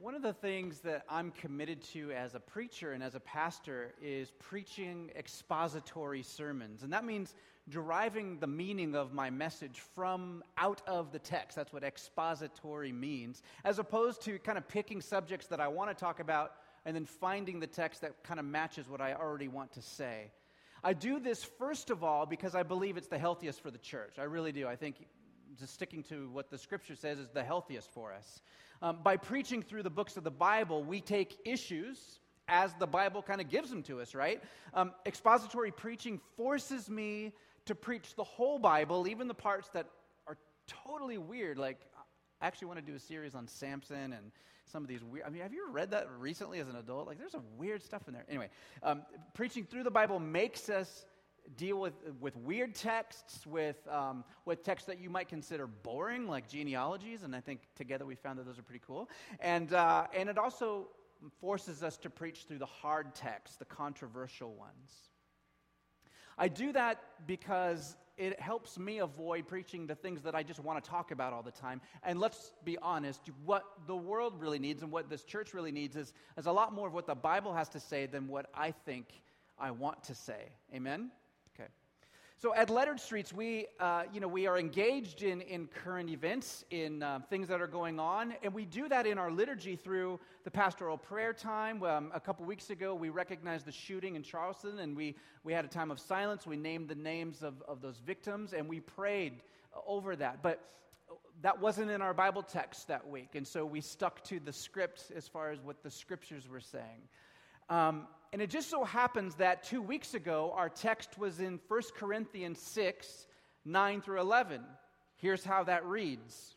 One of the things that I'm committed to as a preacher and as a pastor is preaching expository sermons. And that means deriving the meaning of my message from out of the text. That's what expository means, as opposed to kind of picking subjects that I want to talk about and then finding the text that kind of matches what I already want to say. I do this first of all because I believe it's the healthiest for the church. I really do. I think just sticking to what the scripture says is the healthiest for us. Um, by preaching through the books of the Bible, we take issues as the Bible kind of gives them to us, right? Um, expository preaching forces me to preach the whole Bible, even the parts that are totally weird. Like, I actually want to do a series on Samson and some of these weird. I mean, have you read that recently as an adult? Like, there's some weird stuff in there. Anyway, um, preaching through the Bible makes us deal with, with weird texts, with, um, with texts that you might consider boring, like genealogies, and I think together we found that those are pretty cool. And, uh, and it also forces us to preach through the hard texts, the controversial ones. I do that because it helps me avoid preaching the things that I just want to talk about all the time. And let's be honest, what the world really needs and what this church really needs is, is a lot more of what the Bible has to say than what I think I want to say. Amen? So at Lettered Streets, we, uh, you know, we are engaged in, in current events, in uh, things that are going on, and we do that in our liturgy through the pastoral prayer time. Um, a couple weeks ago, we recognized the shooting in Charleston, and we, we had a time of silence. We named the names of, of those victims, and we prayed over that. But that wasn't in our Bible text that week, and so we stuck to the script as far as what the scriptures were saying. Um, and it just so happens that two weeks ago, our text was in 1 Corinthians 6 9 through 11. Here's how that reads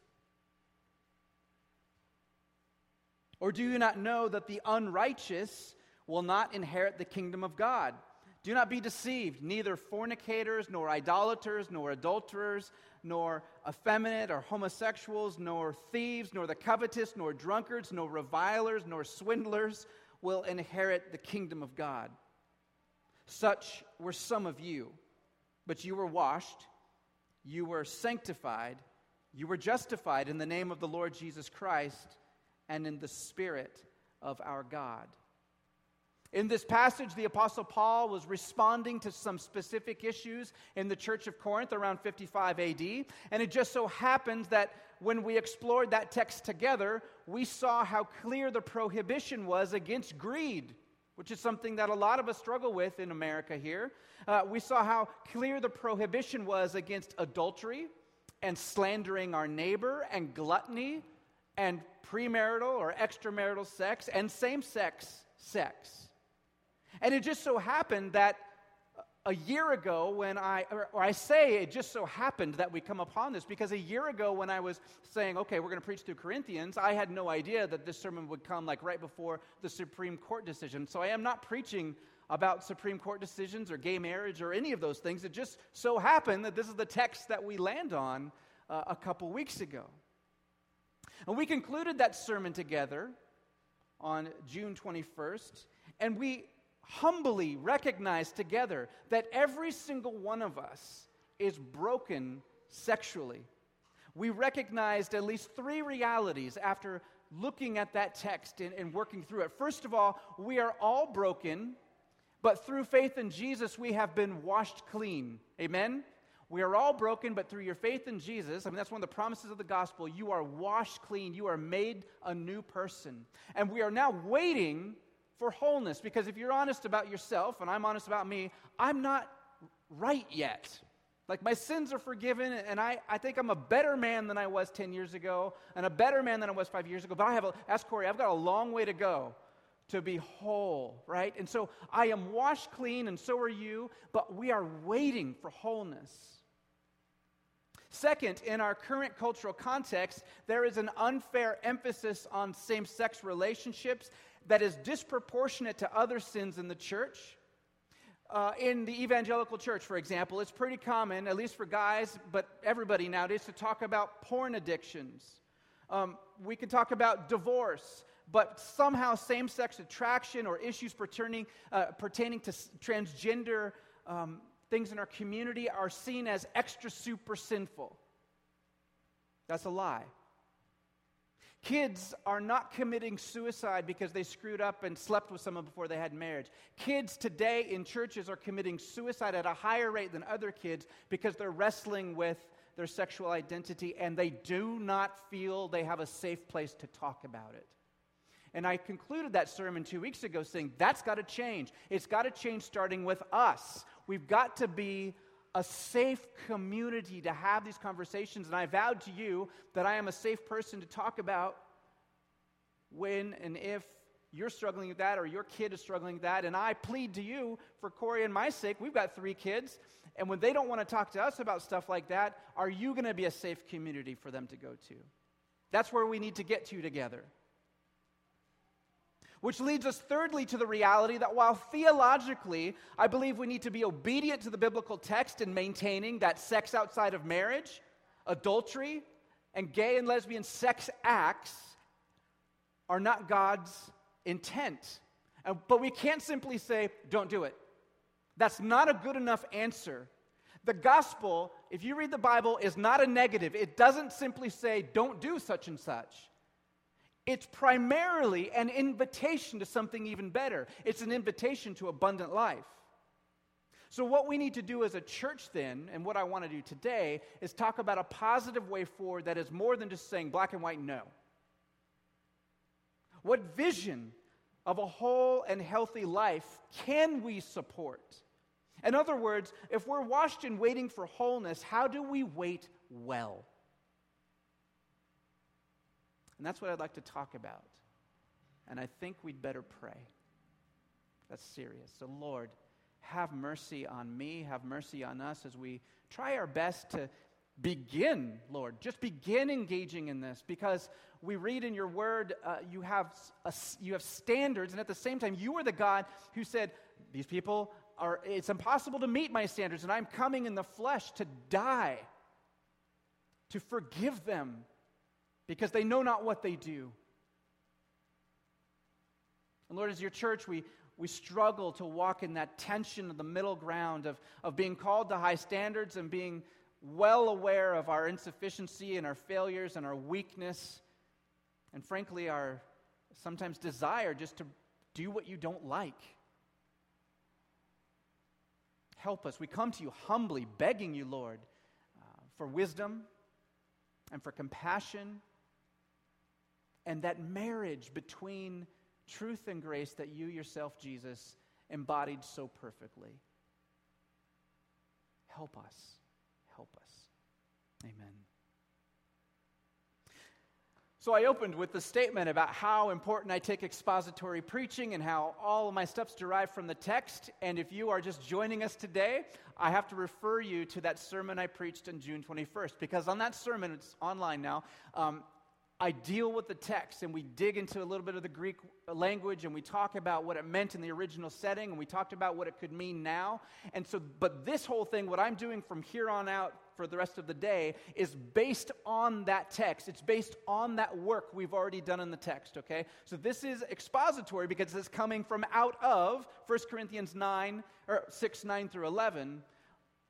Or do you not know that the unrighteous will not inherit the kingdom of God? Do not be deceived. Neither fornicators, nor idolaters, nor adulterers, nor effeminate or homosexuals, nor thieves, nor the covetous, nor drunkards, nor revilers, nor swindlers will inherit the kingdom of God. Such were some of you, but you were washed, you were sanctified, you were justified in the name of the Lord Jesus Christ and in the Spirit of our God. In this passage, the Apostle Paul was responding to some specific issues in the church of Corinth around 55 AD. And it just so happens that when we explored that text together, we saw how clear the prohibition was against greed, which is something that a lot of us struggle with in America here. Uh, we saw how clear the prohibition was against adultery and slandering our neighbor and gluttony and premarital or extramarital sex and same sex sex. And it just so happened that a year ago, when I, or I say it just so happened that we come upon this, because a year ago when I was saying, okay, we're going to preach through Corinthians, I had no idea that this sermon would come like right before the Supreme Court decision. So I am not preaching about Supreme Court decisions or gay marriage or any of those things. It just so happened that this is the text that we land on uh, a couple weeks ago. And we concluded that sermon together on June 21st, and we humbly recognize together that every single one of us is broken sexually. We recognized at least three realities after looking at that text and, and, working through it. First of all, we are all broken, but through faith in Jesus, we have been washed clean. Amen? We are all broken, but through your faith in Jesus, I mean, that's one of the promises of the gospel, you are washed clean. You are made a new person. And we are now waiting for wholeness. Because if you're honest about yourself, and I'm honest about me, I'm not right yet. Like my sins are forgiven, and I, I think I'm a better man than I was 10 years ago, and a better man than I was five years ago. But I have a, ask Corey, I've got a long way to go to be whole, right? And so I am washed clean, and so are you, but we are waiting for wholeness. Second, in our current cultural context, there is an unfair emphasis on same sex relationships that is disproportionate to other sins in the church. Uh, in the evangelical church, for example, it's pretty common, at least for guys, but everybody nowadays, to talk about porn addictions. Um, we can talk about divorce, but somehow same sex attraction or issues pertaining, uh, pertaining to transgender um, things in our community are seen as extra super sinful. That's a lie. Kids are not committing suicide because they screwed up and slept with someone before they had marriage. Kids today in churches are committing suicide at a higher rate than other kids because they're wrestling with their sexual identity and they do not feel they have a safe place to talk about it. And I concluded that sermon two weeks ago saying that's got to change. It's got to change starting with us. We've got to be a safe community to have these conversations. And I vowed to you that I am a safe person to talk about when and if you're struggling with that or your kid is struggling with that. And I plead to you for Corey and my sake. We've got three kids. And when they don't want to talk to us about stuff like that, are you going to be a safe community for them to go to? That's where we need to get to together. Which leads us, thirdly, to the reality that while theologically I believe we need to be obedient to the biblical text in maintaining that sex outside of marriage, adultery, and gay and lesbian sex acts are not God's intent. But we can't simply say, don't do it. That's not a good enough answer. The gospel, if you read the Bible, is not a negative. It doesn't simply say, don't do such and such. It's primarily an invitation to something even better. It's an invitation to abundant life. So, what we need to do as a church, then, and what I want to do today, is talk about a positive way forward that is more than just saying black and white no. What vision of a whole and healthy life can we support? In other words, if we're washed and waiting for wholeness, how do we wait well? And that's what I'd like to talk about. And I think we'd better pray. That's serious. So, Lord, have mercy on me, have mercy on us as we try our best to begin, Lord. Just begin engaging in this because we read in your word uh, you, have a, you have standards, and at the same time, you are the God who said, These people are, it's impossible to meet my standards, and I'm coming in the flesh to die, to forgive them, because they know not what they do. And Lord, as your church, we, we struggle to walk in that tension of the middle ground of, of being called to high standards and being well aware of our insufficiency and our failures and our weakness, and frankly, our sometimes desire just to do what you don't like. Help us. We come to you humbly, begging you, Lord, uh, for wisdom and for compassion and that marriage between truth and grace that you yourself, Jesus, embodied so perfectly. Help us. Help us. Amen. So I opened with the statement about how important I take expository preaching and how all of my stuff's derived from the text. And if you are just joining us today, I have to refer you to that sermon I preached on June 21st because on that sermon, it's online now. Um, I deal with the text and we dig into a little bit of the Greek language and we talk about what it meant in the original setting and we talked about what it could mean now. And so, but this whole thing, what I'm doing from here on out for the rest of the day, is based on that text. It's based on that work we've already done in the text, okay? So this is expository because it's coming from out of 1 Corinthians 9, or 6, 9 through 11.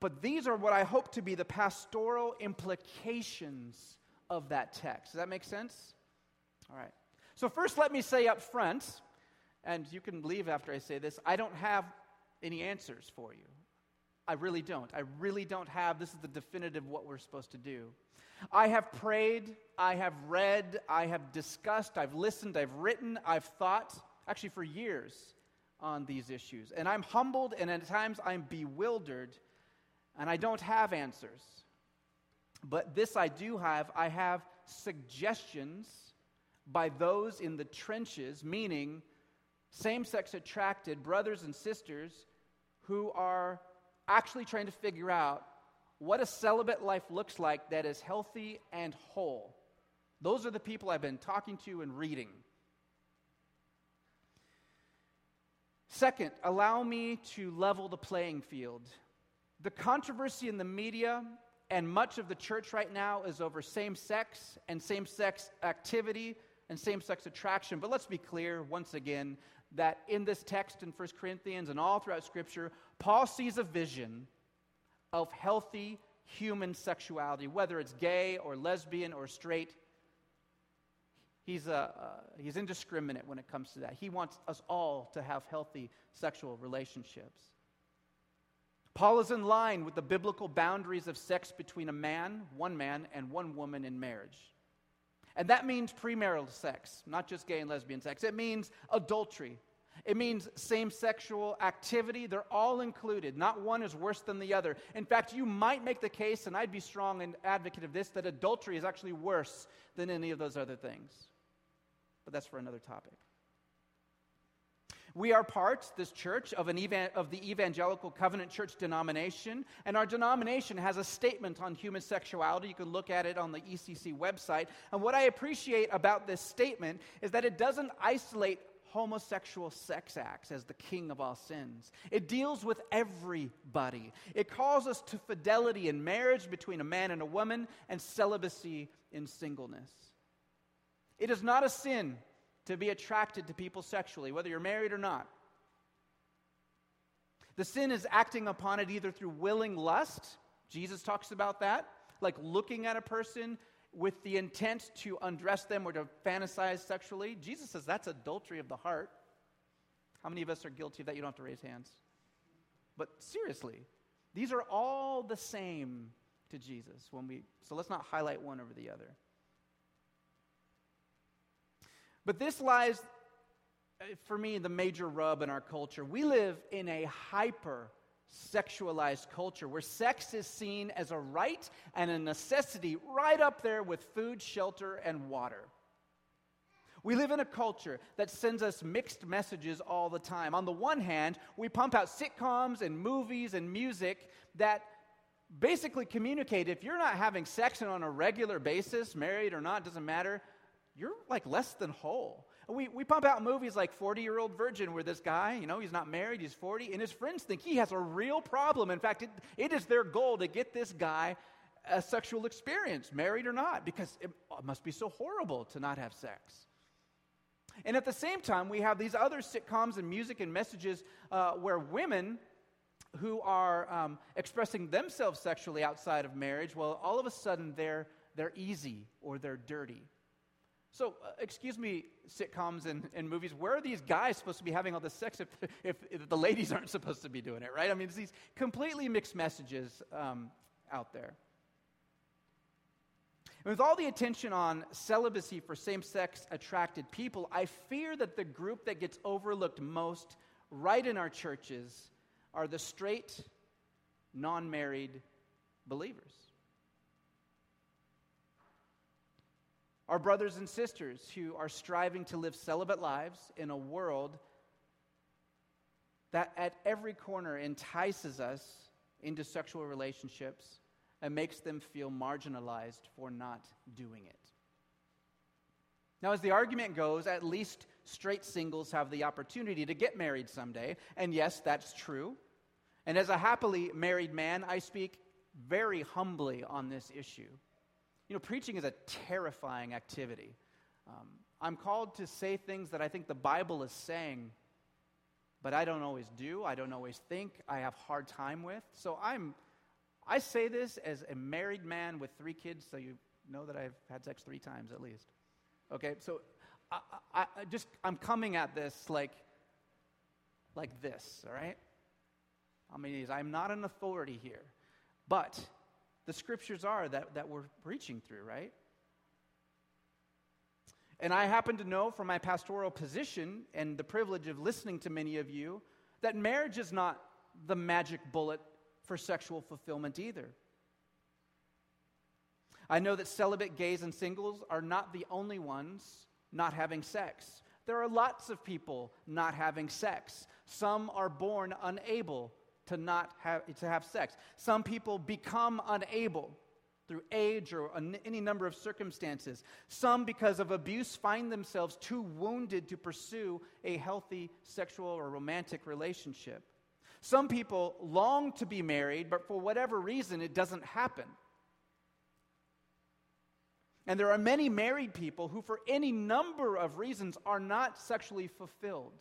But these are what I hope to be the pastoral implications of that text. Does that make sense? All right. So, first, let me say up front, and you can leave after I say this, I don't have any answers for you. I really don't. I really don't have. This is the definitive what we're supposed to do. I have prayed, I have read, I have discussed, I've listened, I've written, I've thought, actually for years on these issues. And I'm humbled and at times I'm bewildered and I don't have answers. But this I do have I have suggestions by those in the trenches, meaning same sex attracted brothers and sisters who are actually trying to figure out what a celibate life looks like that is healthy and whole. Those are the people I've been talking to and reading. Second, allow me to level the playing field. The controversy in the media and much of the church right now is over same sex and same sex activity and same sex attraction. But let's be clear once again that in this text in 1 Corinthians and all throughout Scripture, Paul sees a vision of healthy human sexuality, whether it's gay or lesbian or straight. He's, uh, uh, he's indiscriminate when it comes to that. He wants us all to have healthy sexual relationships. Paul is in line with the biblical boundaries of sex between a man, one man, and one woman in marriage. And that means premarital sex, not just gay and lesbian sex. It means adultery. It means same sexual activity. They're all included. Not one is worse than the other. In fact, you might make the case, and I'd be strong and advocate of this, that adultery is actually worse than any of those other things. But that's for another topic. We are part, this church, of, an evan- of the Evangelical Covenant Church denomination, and our denomination has a statement on human sexuality. You can look at it on the ECC website. And what I appreciate about this statement is that it doesn't isolate homosexual sex acts as the king of all sins. It deals with everybody. It calls us to fidelity in marriage between a man and a woman and celibacy in singleness. It is not a sin to be attracted to people sexually, whether you're married or not. The sin is acting upon it either through willing lust, Jesus talks about that, like looking at a person with the intent to undress them or to fantasize sexually. Jesus says that's adultery of the heart. How many of us are guilty of that? You don't have to raise hands. But seriously, these are all the same to Jesus when we so let's not highlight one over the other. But this lies, uh, for me, the major rub in our culture. We live in a hyper sexualized culture where sex is seen as a right and a necessity right up there with food, shelter, and water. We live in a culture that sends us mixed messages all the time. On the one hand, we pump out sitcoms and movies and music that basically communicate if you're not having sex on a regular basis, married or not, doesn't matter, you're like less than whole. We, we pump out movies like 40 year old virgin where this guy, you know, he's not married, he's 40, and his friends think he has a real problem. In fact, it, it is their goal to get this guy a sexual experience, married or not, because it must be so horrible to not have sex. And at the same time, we have these other sitcoms and music and messages uh, where women who are um, expressing themselves sexually outside of marriage, well, all of a sudden they're, they're easy or they're dirty. So, uh, excuse me, sitcoms and, and movies, where are these guys supposed to be having all this sex if, if, if the ladies aren't supposed to be doing it, right? I mean, it's these completely mixed messages um, out there. And with all the attention on celibacy for same sex attracted people, I fear that the group that gets overlooked most right in our churches are the straight, non married believers. Our brothers and sisters who are striving to live celibate lives in a world that at every corner entices us into sexual relationships and makes them feel marginalized for not doing it. Now, as the argument goes, at least straight singles have the opportunity to get married someday. And yes, that's true. And as a happily married man, I speak very humbly on this issue. You know, preaching is a terrifying activity. Um, I'm called to say things that I think the Bible is saying, but I don't always do. I don't always think. I have hard time with. So I'm, I say this as a married man with three kids, so you know that I've had sex three times at least. Okay, so I, I, I just I'm coming at this like, like this. All right. I mean, I'm not an authority here, but the scriptures are that, that we're preaching through, right? And I happen to know from my pastoral position and the privilege of listening to many of you that marriage is not the magic bullet for sexual fulfillment either. I know that celibate gays and singles are not the only ones not having sex. There are lots of people not having sex. Some are born unable to not have, to have sex. Some people become unable through age or any number of circumstances. Some, because of abuse, find themselves too wounded to pursue a healthy sexual or romantic relationship. Some people long to be married, but for whatever reason, it doesn't happen. And there are many married people who, for any number of reasons, are not sexually fulfilled.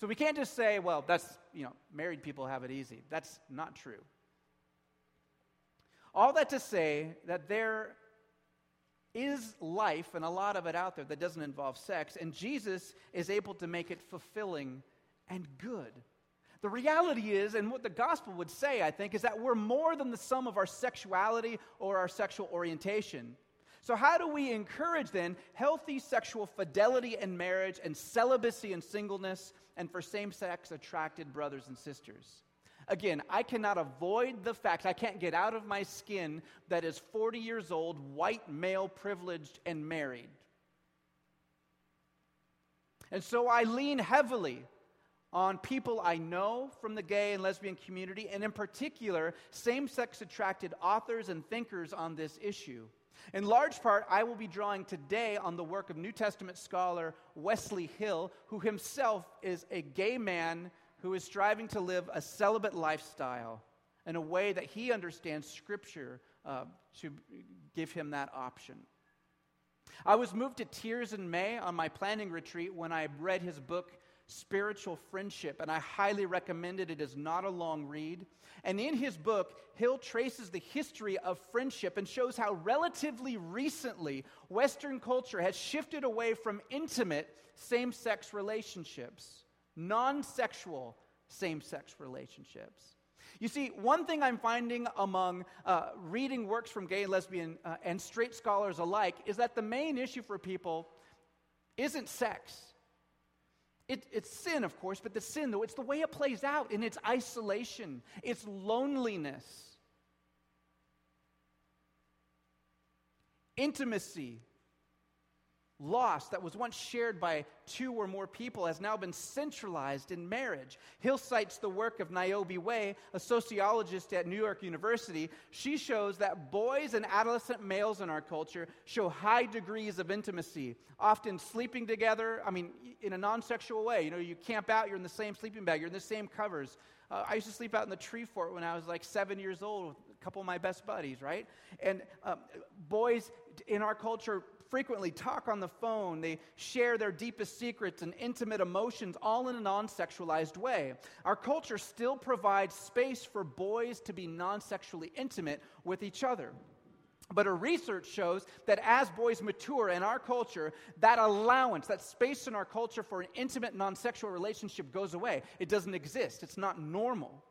So we can't just say, well, that's, you know, married people have it easy. That's not true. All that to say that there is life, and a lot of it out there that doesn't involve sex, and Jesus is able to make it fulfilling and good. The reality is, and what the gospel would say, I think, is that we're more than the sum of our sexuality or our sexual orientation. So, how do we encourage then healthy sexual fidelity in marriage and celibacy and singleness and for same sex attracted brothers and sisters? Again, I cannot avoid the fact, I can't get out of my skin that is 40 years old, white, male, privileged, and married. And so I lean heavily on people I know from the gay and lesbian community, and in particular, same sex attracted authors and thinkers on this issue. In large part, I will be drawing today on the work of New Testament scholar Wesley Hill, who himself is a gay man who is striving to live a celibate lifestyle in a way that he understands Scripture uh, to give him that option. I was moved to tears in May on my planning retreat when I read his book, Spiritual Friendship, and I highly recommend it. It is not a long read. And in his book, Hill traces the history of friendship and shows how relatively recently Western culture has shifted away from intimate same sex relationships non sexual same sex relationships. You see, one thing I'm finding among uh, reading works from gay, lesbian, uh, and straight scholars alike is that the main issue for people isn't sex. It, it's sin, of course, but the sin, though, it's the way it plays out in its isolation, its loneliness. Intimacy loss that was once shared by two or more people has now been centralized in marriage. Hill cites the work of Niobe Way, a sociologist at New York University. She shows that boys and adolescent males in our culture show high degrees of intimacy, often sleeping together, I mean, in a non sexual way. You know, you camp out, you're in the same sleeping bag, you're in the same covers. Uh, I used to sleep out in the tree fort when I was like seven years old with a couple of my best buddies, right? And um, boys in our culture frequently talk on the phone. They share their deepest secrets and intimate emotions, all in a non sexualized way. Our culture still provides space for boys to be non sexually intimate with each other. But her research shows that as boys mature in our culture, that allowance, that space in our culture for an intimate non sexual relationship goes away. It doesn't exist, it's not normal.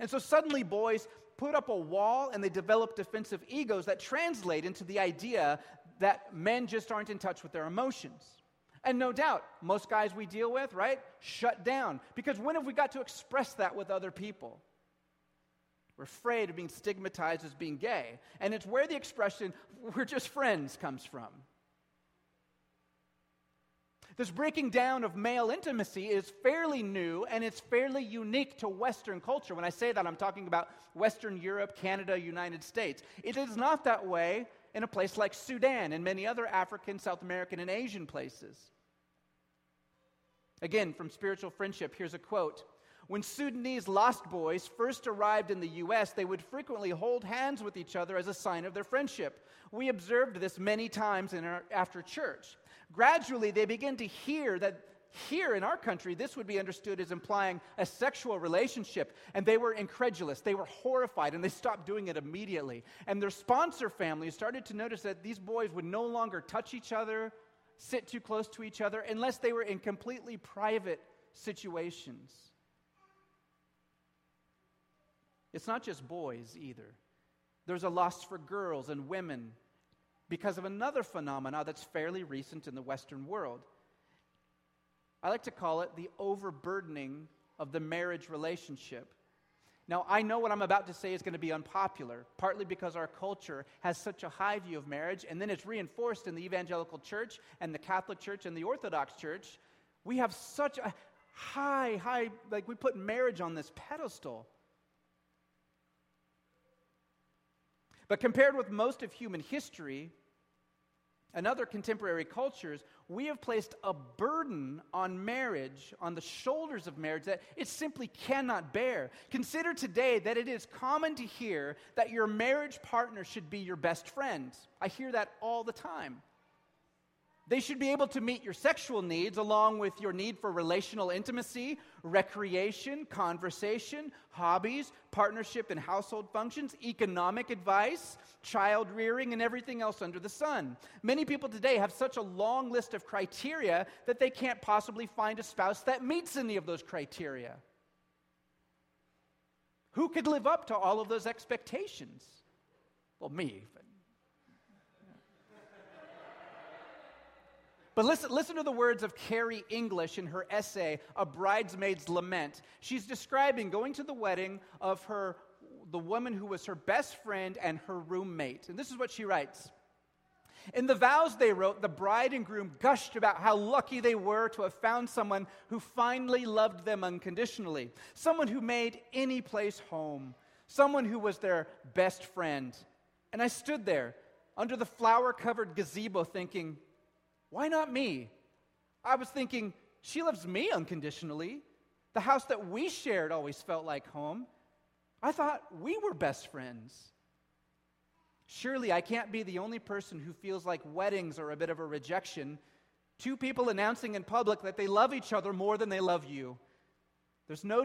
And so suddenly, boys put up a wall and they develop defensive egos that translate into the idea that men just aren't in touch with their emotions. And no doubt, most guys we deal with, right, shut down. Because when have we got to express that with other people? We're afraid of being stigmatized as being gay. And it's where the expression, we're just friends, comes from. This breaking down of male intimacy is fairly new and it's fairly unique to Western culture. When I say that, I'm talking about Western Europe, Canada, United States. It is not that way in a place like Sudan and many other African, South American, and Asian places. Again, from Spiritual Friendship, here's a quote. When Sudanese lost boys first arrived in the U.S., they would frequently hold hands with each other as a sign of their friendship. We observed this many times our, after church. Gradually, they began to hear that here in our country, this would be understood as implying a sexual relationship, and they were incredulous. They were horrified, and they stopped doing it immediately. And their sponsor families started to notice that these boys would no longer touch each other, sit too close to each other, unless they were in completely private situations. It's not just boys either. There's a loss for girls and women because of another phenomenon that's fairly recent in the Western world. I like to call it the overburdening of the marriage relationship. Now, I know what I'm about to say is going to be unpopular, partly because our culture has such a high view of marriage, and then it's reinforced in the evangelical church and the Catholic church and the Orthodox church. We have such a high, high, like we put marriage on this pedestal. But compared with most of human history, and other contemporary cultures, we have placed a burden on marriage, on the shoulders of marriage, that it simply cannot bear. Consider today that it is common to hear that your marriage partner should be your best friend. I hear that all the time. They should be able to meet your sexual needs along with your need for relational intimacy, recreation, conversation, hobbies, partnership and household functions, economic advice, child rearing, and everything else under the sun. Many people today have such a long list of criteria that they can't possibly find a spouse that meets any of those criteria. Who could live up to all of those expectations? Well, me, But listen, listen to the words of Carrie English in her essay, A Bridesmaid's Lament. She's describing going to the wedding of her, the woman who was her best friend and her roommate. And this is what she writes. In the vows they wrote, the bride and groom gushed about how lucky they were to have found someone who finally loved them unconditionally, someone who made any place home, someone who was their best friend. And I stood there under the flower covered gazebo thinking, why not me? I was thinking, she loves me unconditionally. The house that we shared always felt like home. I thought we were best friends. Surely I can't be the only person who feels like weddings are a bit of a rejection. Two people announcing in public that they love each other more than they love you. There's no,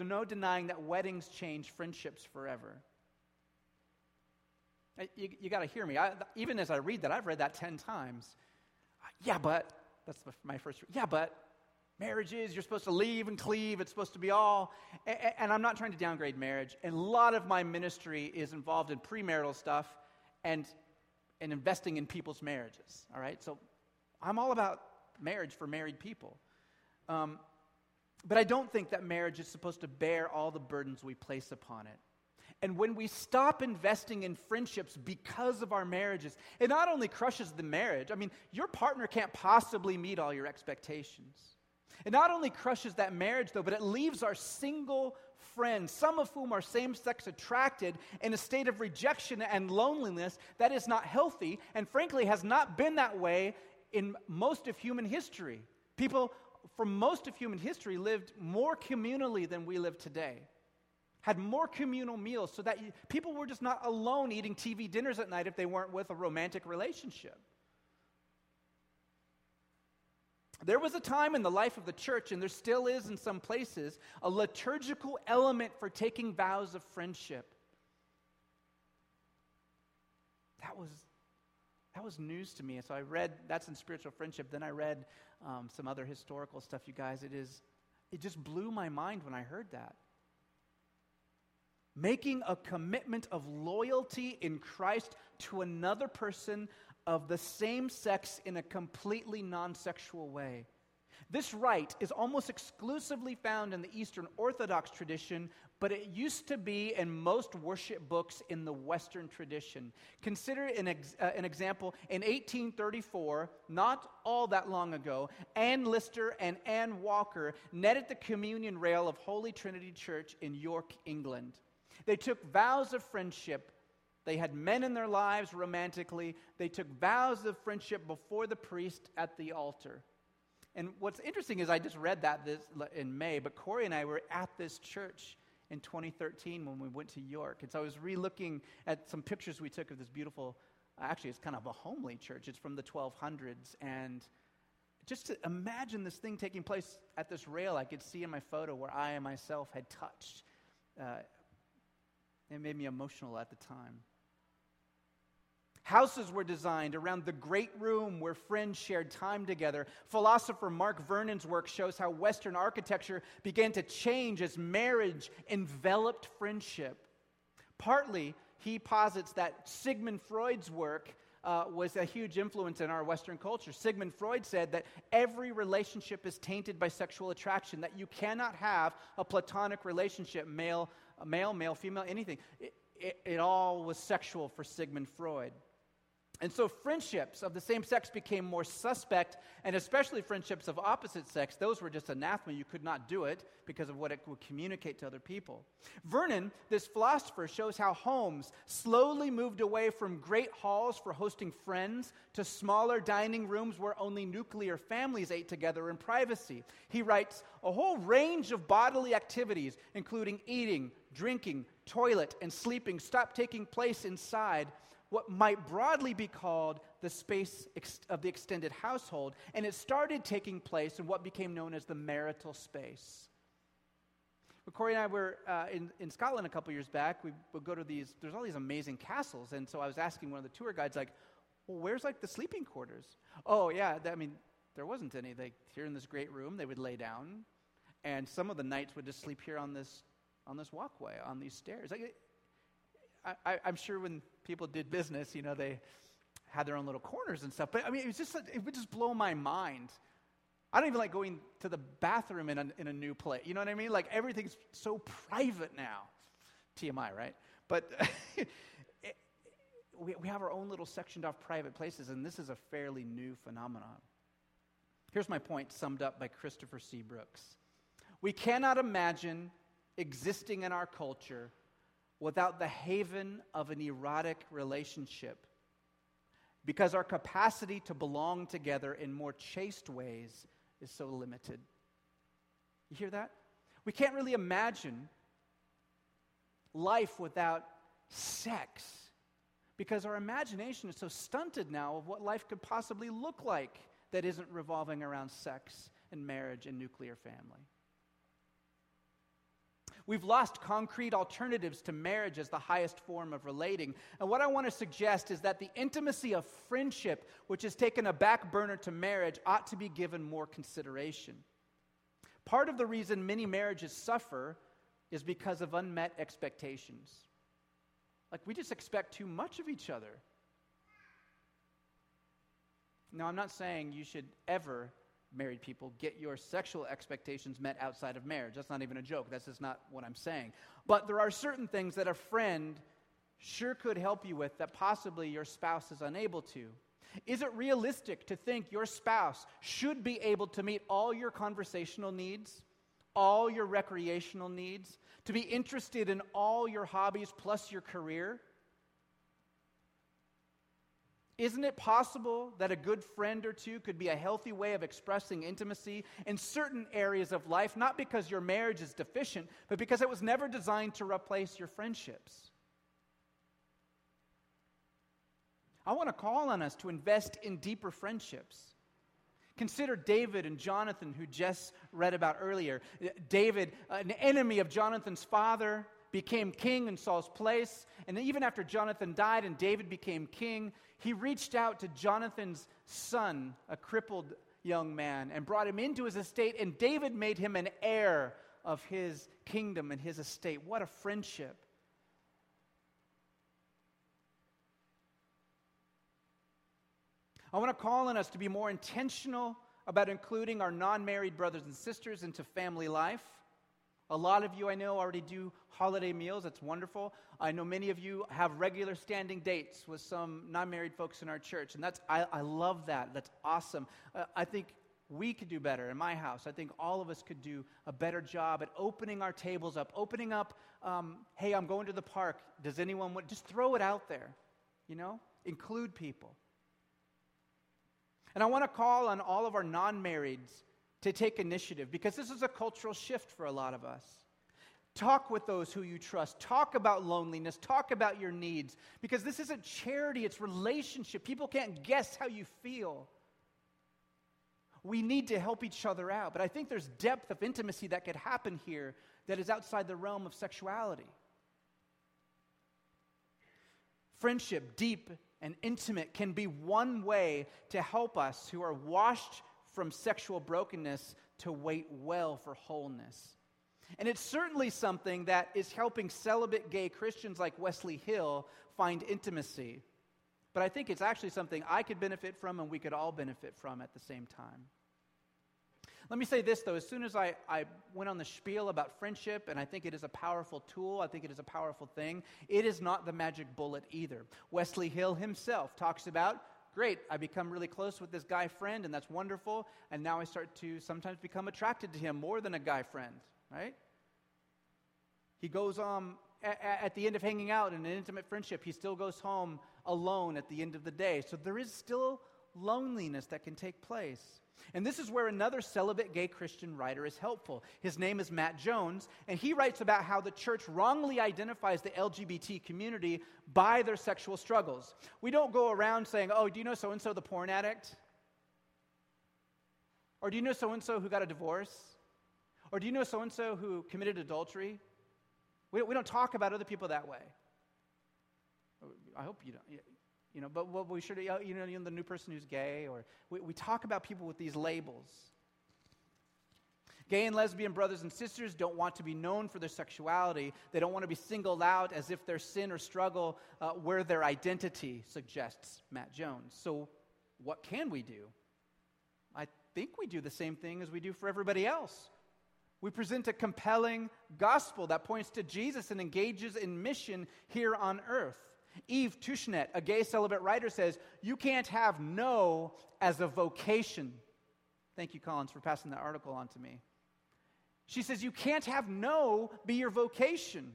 no denying that weddings change friendships forever. You, you got to hear me. I, even as I read that, I've read that 10 times. Yeah, but, that's my first, yeah, but marriage is, you're supposed to leave and cleave, it's supposed to be all. And, and I'm not trying to downgrade marriage. And a lot of my ministry is involved in premarital stuff and, and investing in people's marriages, all right? So I'm all about marriage for married people. Um, but I don't think that marriage is supposed to bear all the burdens we place upon it. And when we stop investing in friendships because of our marriages, it not only crushes the marriage, I mean, your partner can't possibly meet all your expectations. It not only crushes that marriage, though, but it leaves our single friends, some of whom are same sex attracted, in a state of rejection and loneliness that is not healthy, and frankly has not been that way in most of human history. People from most of human history lived more communally than we live today had more communal meals so that people were just not alone eating TV dinners at night if they weren't with a romantic relationship. There was a time in the life of the church, and there still is in some places, a liturgical element for taking vows of friendship. That was, that was news to me. So I read, that's in spiritual friendship. Then I read um, some other historical stuff, you guys. It is, it just blew my mind when I heard that making a commitment of loyalty in Christ to another person of the same sex in a completely non sexual way. This rite is almost exclusively found in the Eastern Orthodox tradition, but it used to be in most worship books in the Western tradition. Consider an, ex- uh, an example in 1834, not all that long ago, Anne Lister and Anne Walker netted the communion rail of Holy Trinity Church in York, England. They took vows of friendship. They had men in their lives romantically. They took vows of friendship before the priest at the altar. And what's interesting is I just read that this in May, but Corey and I were at this church in 2013 when we went to York. And so I was re-looking at some pictures we took of this beautiful, actually it's kind of a homely church. It's from the 1200s. And just to imagine this thing taking place at this rail, I could see in my photo where I myself had touched uh, it made me emotional at the time. Houses were designed around the great room where friends shared time together. Philosopher Mark Vernon's work shows how Western architecture began to change as marriage enveloped friendship. Partly, he posits that Sigmund Freud's work uh, was a huge influence in our Western culture. Sigmund Freud said that every relationship is tainted by sexual attraction, that you cannot have a platonic relationship, male male, male, female, anything. It, it, it all was sexual for Sigmund Freud. And so friendships of the same sex became more suspect, and especially friendships of opposite sex, those were just anathema. You could not do it because of what it would communicate to other people. Vernon, this philosopher, shows how homes slowly moved away from great halls for hosting friends to smaller dining rooms where only nuclear families ate together in privacy. He writes a whole range of bodily activities, including eating, drinking, toilet, and sleeping, stopped taking place inside what might broadly be called the space ex- of the extended household, and it started taking place in what became known as the marital space. But Corey and I were uh, in, in Scotland a couple years back. We would go to these, there's all these amazing castles. And so I was asking one of the tour guides, like, well, where's like the sleeping quarters? Oh, yeah, that, I mean, there wasn't any. They, here in this great room, they would lay down. And some of the knights would just sleep here on this, on this walkway, on these stairs. Like, I, am sure when people did business, you know, they had their own little corners and stuff. But I mean, it was just, it would just blow my mind I don't even like going to the bathroom in a, in a new place. You know what I mean? Like everything's so private now. TMI, right? But it, we, we have our own little sectioned off private places, and this is a fairly new phenomenon. Here's my point summed up by Christopher C. Brooks. We cannot imagine existing in our culture without the haven of an erotic relationship because our capacity to belong together in more chaste ways is so limited. You hear that? We can't really imagine life without sex because our imagination is so stunted now of what life could possibly look like that isn't revolving around sex and marriage and nuclear family. We've lost concrete alternatives to marriage as the highest form of relating. And what I want to suggest is that the intimacy of friendship, which has taken a back burner to marriage, ought to be given more consideration. Part of the reason many marriages suffer is because of unmet expectations. Like, we just expect too much of each other. Now, I'm not saying you should ever married people get your sexual expectations met outside of marriage. That's not even a joke. That's just not what I'm saying. But there are certain things that a friend sure could help you with that possibly your spouse is unable to. Is it realistic to think your spouse should be able to meet all your conversational needs, all your recreational needs, to be interested in all your hobbies plus your career? Isn't it possible that a good friend or two could be a healthy way of expressing intimacy in certain areas of life, not because your marriage is deficient, but because it was never designed to replace your friendships? I want to call on us to invest in deeper friendships. Consider David and Jonathan, who Jess read about earlier. David, an enemy of Jonathan's father, became king in Saul's place. And even after Jonathan died and David became king, he reached out to Jonathan's son, a crippled young man, and brought him into his estate. And David made him an heir of his kingdom and his estate. What a friendship. I want to call on us to be more intentional about including our non married brothers and sisters into family life. A lot of you I know already do holiday meals. That's wonderful. I know many of you have regular standing dates with some non married folks in our church, and that's, I, I love that. That's awesome. Uh, I think we could do better in my house. I think all of us could do a better job at opening our tables up, opening up, um, hey, I'm going to the park. Does anyone want, just throw it out there, you know? Include people. And I want to call on all of our non marrieds to take initiative because this is a cultural shift for a lot of us. Talk with those who you trust. Talk about loneliness. Talk about your needs. Because this isn't charity, it's relationship. People can't guess how you feel. We need to help each other out. But I think there's depth of intimacy that could happen here that is outside the realm of sexuality. Friendship, deep and intimate, can be one way to help us who are washed from sexual brokenness to wait well for wholeness. And it's certainly something that is helping celibate gay Christians like Wesley Hill find intimacy. But I think it's actually something I could benefit from and we could all benefit from at the same time. Let me say this, though. As soon as I, I went on the spiel about friendship, and I think it is a powerful tool, I think it is a powerful thing, it is not the magic bullet either. Wesley Hill himself talks about great, I become really close with this guy friend, and that's wonderful. And now I start to sometimes become attracted to him more than a guy friend, right? He goes um, at the end of hanging out in an intimate friendship, he still goes home alone at the end of the day. So there is still loneliness that can take place. And this is where another celibate gay Christian writer is helpful. His name is Matt Jones, and he writes about how the church wrongly identifies the LGBT community by their sexual struggles. We don't go around saying, Oh, do you know so and so, the porn addict? Or do you know so and so who got a divorce? Or do you know so and so who committed adultery? We, we don't talk about other people that way. I hope you don't. You know, but what we should, you know, you know, the new person who's gay, or we, we talk about people with these labels. Gay and lesbian brothers and sisters don't want to be known for their sexuality. They don't want to be singled out as if their sin or struggle uh, were their identity, suggests Matt Jones. So, what can we do? I think we do the same thing as we do for everybody else. We present a compelling gospel that points to Jesus and engages in mission here on earth. Eve Tushnet, a gay celibate writer, says, You can't have no as a vocation. Thank you, Collins, for passing that article on to me. She says, You can't have no be your vocation.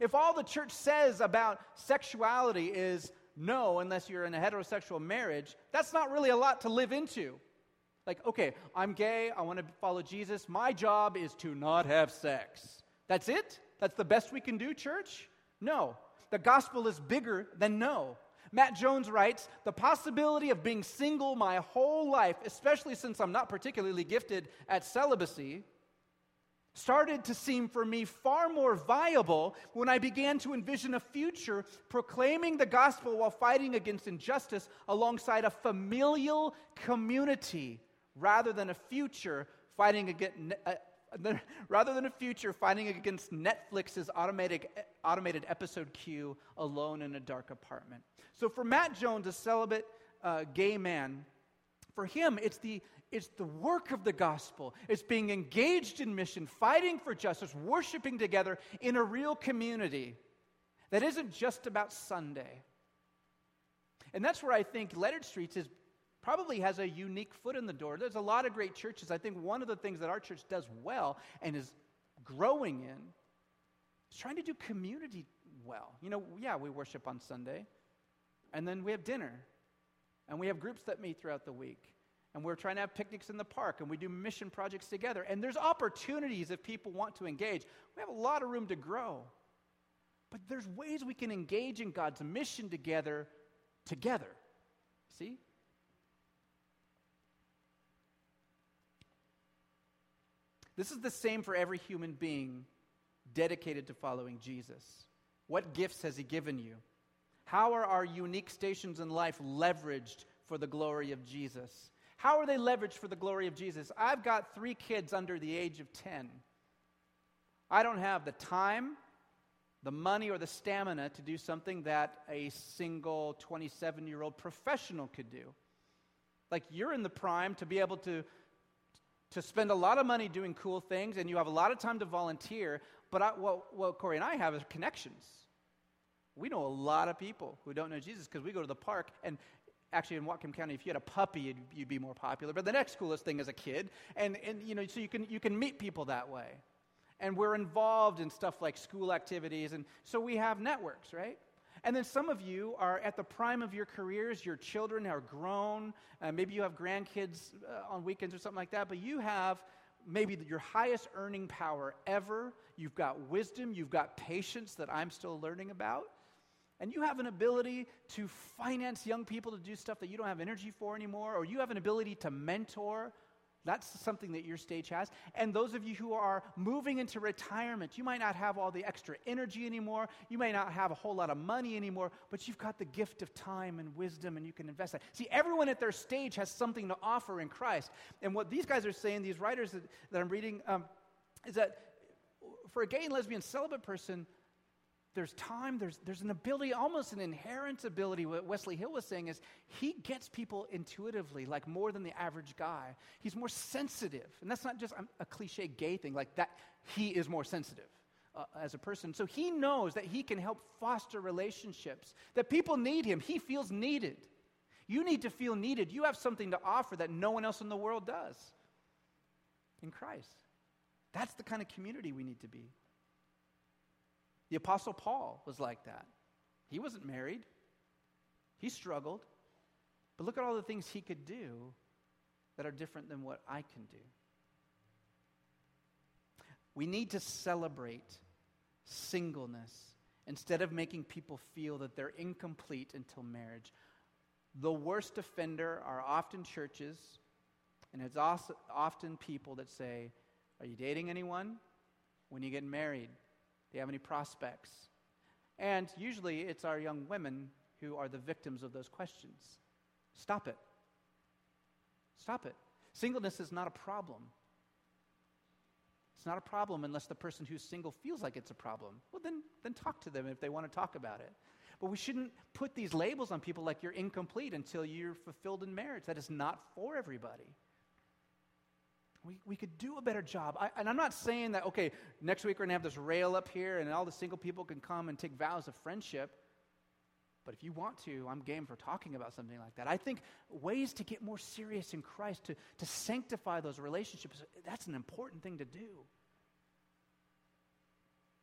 If all the church says about sexuality is no, unless you're in a heterosexual marriage, that's not really a lot to live into. Like, okay, I'm gay, I want to follow Jesus. My job is to not have sex. That's it? That's the best we can do, church? No. The gospel is bigger than no. Matt Jones writes The possibility of being single my whole life, especially since I'm not particularly gifted at celibacy, started to seem for me far more viable when I began to envision a future proclaiming the gospel while fighting against injustice alongside a familial community rather than a future fighting uh, rather than a future fighting against Netflix's automated, automated episode queue alone in a dark apartment. So for Matt Jones, a celibate uh, gay man, for him, it's the, it's the work of the gospel. It's being engaged in mission, fighting for justice, worshiping together in a real community that isn't just about Sunday. And that's where I think Lettered Streets is probably has a unique foot in the door. There's a lot of great churches. I think one of the things that our church does well and is growing in is trying to do community well. You know, yeah, we worship on Sunday, and then we have dinner, and we have groups that meet throughout the week. And we're trying to have picnics in the park, and we do mission projects together. And there's opportunities if people want to engage. We have a lot of room to grow. But there's ways we can engage in God's mission together, together. See? This is the same for every human being dedicated to following Jesus. What gifts has He given you? How are our unique stations in life leveraged for the glory of Jesus? How are they leveraged for the glory of Jesus? I've got three kids under the age of 10. I don't have the time, the money, or the stamina to do something that a single 27 year old professional could do. Like you're in the prime to be able to to spend a lot of money doing cool things and you have a lot of time to volunteer. But I, what, what Corey and I have is connections. We know a lot of people who don't know Jesus because we go to the park and actually in Whatcom County, if you had a puppy, you'd, you'd, be more popular. But the next coolest thing is a kid. And, and you know, so you can, you can meet people that way. And we're involved in stuff like school activities. And so we have networks, right? And then some of you are at the prime of your careers. Your children are grown. Uh, maybe you have grandkids uh, on weekends or something like that. But you have maybe your highest earning power ever. You've got wisdom. You've got patience that I'm still learning about. And you have an ability to finance young people to do stuff that you don't have energy for anymore, or you have an ability to mentor that's something that your stage has. And those of you who are moving into retirement, you might not have all the extra energy anymore. You may not have a whole lot of money anymore, but you've got the gift of time and wisdom and you can invest that. See, everyone at their stage has something to offer in Christ. And what these guys are saying, these writers that, that I'm reading, um, is that for a gay and lesbian celibate person, there's time, there's, there's an ability, almost an inherent ability. What Wesley Hill was saying is he gets people intuitively, like more than the average guy. He's more sensitive. And that's not just a cliche gay thing, like that, he is more sensitive. Uh, as a person. So he knows that he can help foster relationships, that people need him. He feels needed. You need to feel needed. You have something to offer that no one else in the world does in Christ. That's the kind of community we need to be. The Apostle Paul was like that. He wasn't married, he struggled. But look at all the things he could do that are different than what I can do. We need to celebrate singleness instead of making people feel that they're incomplete until marriage. The worst offender are often churches, and it's also often people that say, Are you dating anyone? When you get married? You have any prospects? And usually it's our young women who are the victims of those questions. Stop it. Stop it. Singleness is not a problem. It's not a problem unless the person who's single feels like it's a problem. Well, then, then talk to them if they want to talk about it. But we shouldn't put these labels on people like you're incomplete until you're fulfilled in marriage. That is not for everybody. We, we could do a better job. I, and I'm not saying that, okay, next week we're going to have this rail up here and all the single people can come and take vows of friendship. But if you want to, I'm game for talking about something like that. I think ways to get more serious in Christ, to, to sanctify those relationships, that's an important thing to do.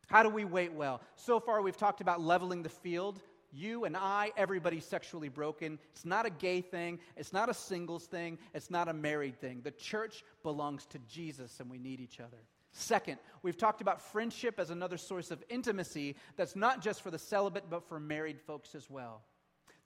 How do we wait well? So far, we've talked about leveling the field. You and I, everybody's sexually broken. It's not a gay thing. It's not a singles thing. It's not a married thing. The church belongs to Jesus, and we need each other. Second, we've talked about friendship as another source of intimacy that's not just for the celibate, but for married folks as well.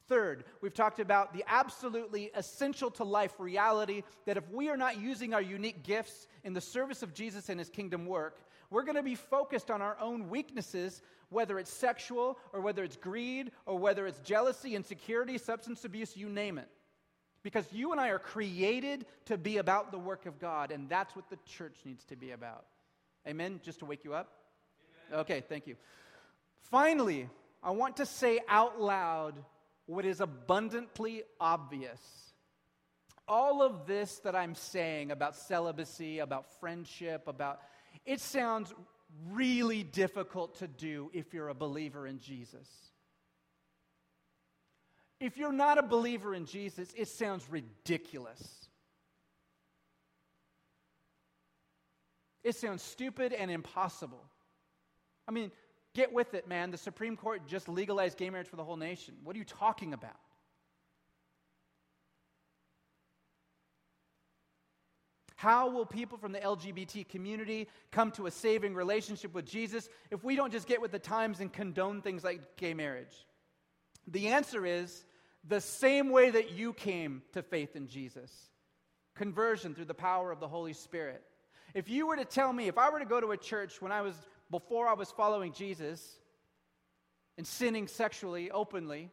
Third, we've talked about the absolutely essential to life reality that if we are not using our unique gifts in the service of Jesus and his kingdom work, we're going to be focused on our own weaknesses, whether it's sexual or whether it's greed or whether it's jealousy, insecurity, substance abuse, you name it. Because you and I are created to be about the work of God, and that's what the church needs to be about. Amen? Just to wake you up? Amen. Okay, thank you. Finally, I want to say out loud what is abundantly obvious. All of this that I'm saying about celibacy, about friendship, about it sounds really difficult to do if you're a believer in Jesus. If you're not a believer in Jesus, it sounds ridiculous. It sounds stupid and impossible. I mean, get with it, man. The Supreme Court just legalized gay marriage for the whole nation. What are you talking about? How will people from the LGBT community come to a saving relationship with Jesus if we don't just get with the times and condone things like gay marriage? The answer is the same way that you came to faith in Jesus conversion through the power of the Holy Spirit. If you were to tell me, if I were to go to a church when I was, before I was following Jesus and sinning sexually openly,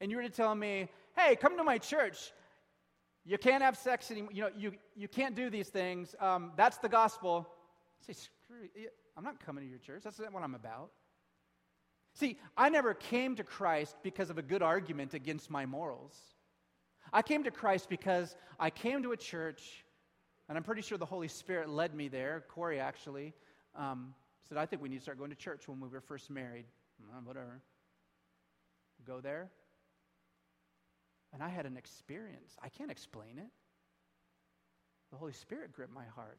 and you were to tell me, hey, come to my church. You can't have sex anymore. You know, you, you can't do these things. Um, that's the gospel. I say, screw you. I'm not coming to your church. That's not what I'm about. See, I never came to Christ because of a good argument against my morals. I came to Christ because I came to a church and I'm pretty sure the Holy Spirit led me there. Corey actually um, said, I think we need to start going to church when we were first married. Uh, whatever. Go there. And I had an experience. I can't explain it. The Holy Spirit gripped my heart.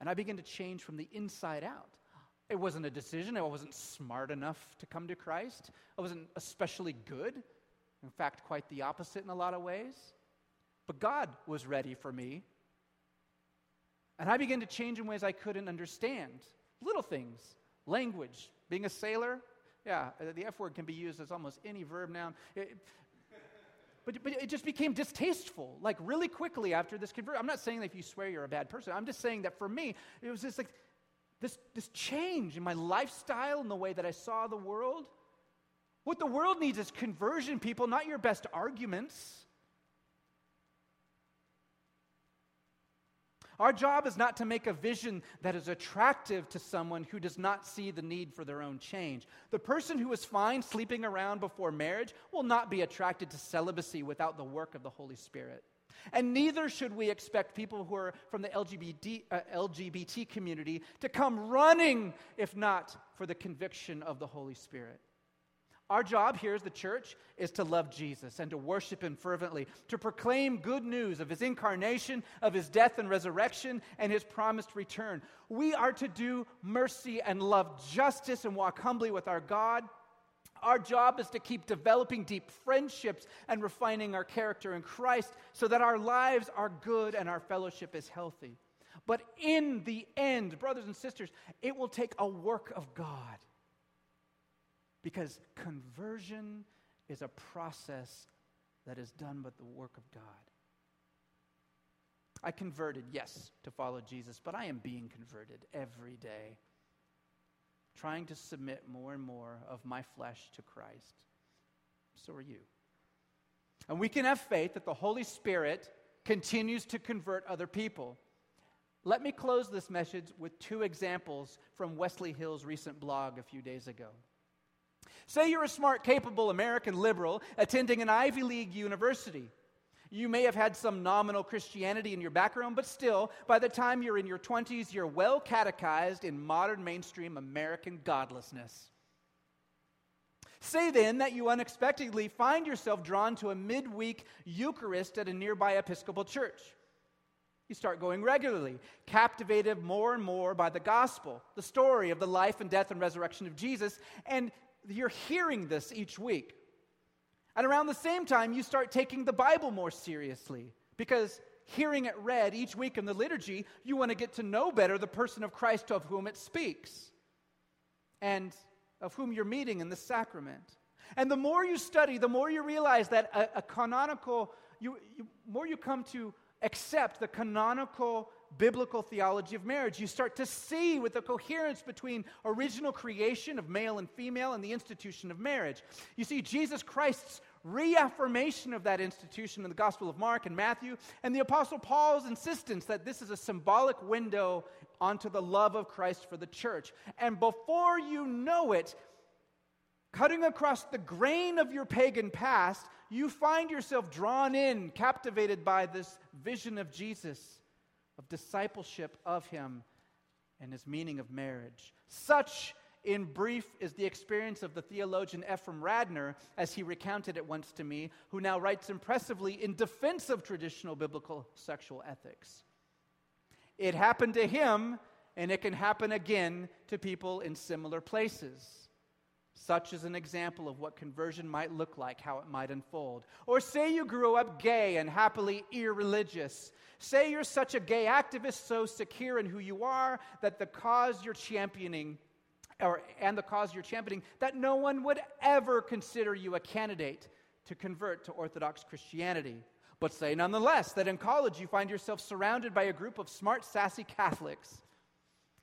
And I began to change from the inside out. It wasn't a decision. I wasn't smart enough to come to Christ. I wasn't especially good. In fact, quite the opposite in a lot of ways. But God was ready for me and I began to change in ways I couldn't understand. Little things, language, being a sailor. Yeah, the F word can be used as almost any verb noun. It, but, but it just became distasteful, like really quickly after this conversion. I'm not saying that if you swear you're a bad person. I'm just saying that for me, it was just like this, this change in my lifestyle and the way that I saw the world. What the world needs is conversion, people, not your best arguments. Our job is not to make a vision that is attractive to someone who does not see the need for their own change. The person who is fine sleeping around before marriage will not be attracted to celibacy without the work of the Holy Spirit. And neither should we expect people who are from the LGBT, uh, LGBT community to come running if not for the conviction of the Holy Spirit. Our job here as the church is to love Jesus and to worship him fervently, to proclaim good news of his incarnation, of his death and resurrection, and his promised return. We are to do mercy and love justice and walk humbly with our God. Our job is to keep developing deep friendships and refining our character in Christ so that our lives are good and our fellowship is healthy. But in the end, brothers and sisters, it will take a work of God. Because conversion is a process that is done by the work of God. I converted, yes, to follow Jesus, but I am being converted every day trying to submit more and more of my flesh to Christ. So are you. And we can have faith that the Holy Spirit continues to convert other people. Let me close this message with two examples from Wesley Hill's recent blog a few days ago. Say you're a smart, capable American liberal attending an Ivy League university. You may have had some nominal Christianity in your background, but still, by the time you're in your 20s, you're well catechized in modern mainstream American godlessness. Say then that you unexpectedly find yourself drawn to a midweek Eucharist at a nearby Episcopal church. You start going regularly, captivated more and more by the gospel, the story of the life and death and resurrection of Jesus, and you're hearing this each week. And around the same time, you start taking the Bible more seriously because hearing it read each week in the liturgy, you want to get to know better the person of Christ of whom it speaks and of whom you're meeting in the sacrament. And the more you study, the more you realize that a, a canonical, you, you, more you come to accept the canonical biblical theology of marriage. You start to see with the coherence between original creation of male and female and the institution of marriage. You see Jesus Christ's reaffirmation of that institution in the Gospel of Mark and Matthew, and the Apostle Paul's insistence that this is a symbolic window onto the love of Christ for the church. And before you know it, cutting across the grain of your pagan past, you find yourself drawn in, captivated by this vision of Jesus, of discipleship of him, and his meaning of marriage. Such in brief, is the experience of the theologian Ephraim Radner, as he recounted it once to me, who now writes impressively in defense of traditional biblical sexual ethics. It happened to him, and it can happen again to people in similar places. Such is an example of what conversion might look like, how it might unfold. Or say you grew up gay and happily irreligious. Say you're such a gay activist, so secure in who you are, that the cause you're championing or, and the cause you're championing, that no one would ever consider you a candidate to convert to Orthodox Christianity. But say nonetheless that in college you find yourself surrounded by a group of smart, sassy Catholics.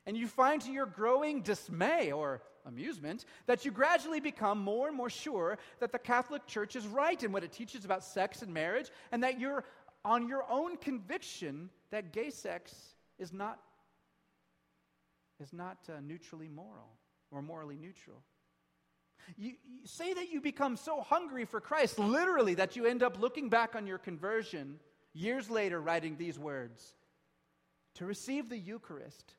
And you find to your growing dismay or amusement that you gradually become more and more sure that the Catholic Church is right in what it teaches about sex and marriage, and that you're on your own conviction that gay sex is not, is not uh, neutrally moral or morally neutral. You, you, say that you become so hungry for Christ, literally, that you end up looking back on your conversion years later, writing these words To receive the Eucharist,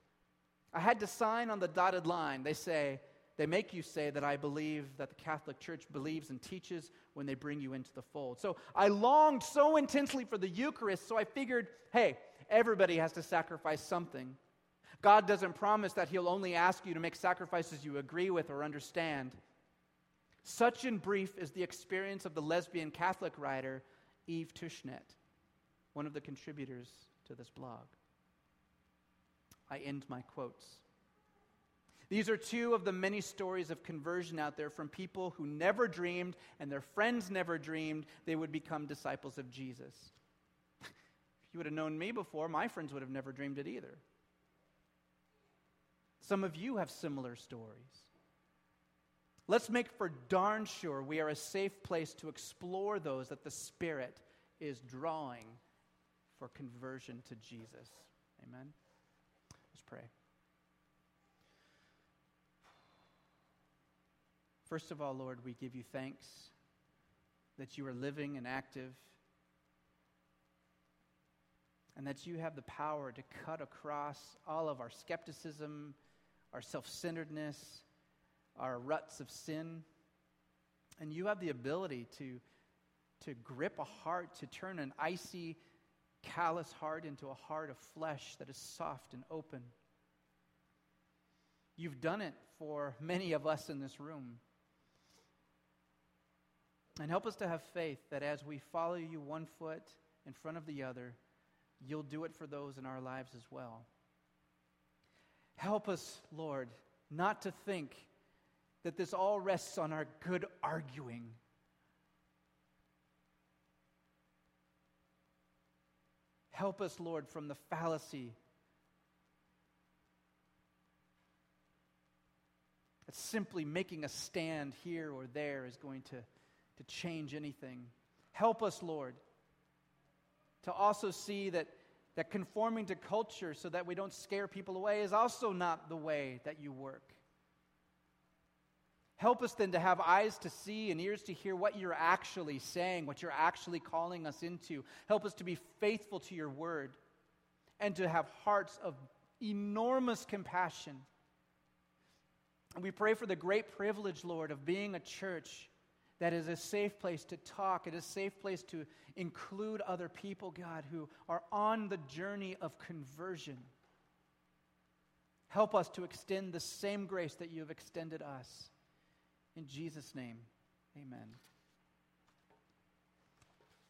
I had to sign on the dotted line. They say, they make you say that I believe that the Catholic Church believes and teaches when they bring you into the fold. So I longed so intensely for the Eucharist, so I figured, hey, everybody has to sacrifice something. God doesn't promise that He'll only ask you to make sacrifices you agree with or understand. Such, in brief, is the experience of the lesbian Catholic writer Eve Tushnet, one of the contributors to this blog. I end my quotes. These are two of the many stories of conversion out there from people who never dreamed and their friends never dreamed they would become disciples of Jesus. if you would have known me before, my friends would have never dreamed it either. Some of you have similar stories. Let's make for darn sure we are a safe place to explore those that the Spirit is drawing for conversion to Jesus. Amen. Let's pray. First of all, Lord, we give you thanks that you are living and active and that you have the power to cut across all of our skepticism our self centeredness, our ruts of sin. And you have the ability to, to grip a heart, to turn an icy, callous heart into a heart of flesh that is soft and open. You've done it for many of us in this room. And help us to have faith that as we follow you one foot in front of the other, you'll do it for those in our lives as well. Help us, Lord, not to think that this all rests on our good arguing. Help us, Lord, from the fallacy that simply making a stand here or there is going to, to change anything. Help us, Lord, to also see that, that conforming to culture so that we don't scare people away is also not the way that you work. Help us then to have eyes to see and ears to hear what you're actually saying, what you're actually calling us into. Help us to be faithful to your word and to have hearts of enormous compassion. And we pray for the great privilege, Lord, of being a church that is a safe place to talk, it is a safe place to include other people, God, who are on the journey of conversion. Help us to extend the same grace that you have extended us. In Jesus' name, amen.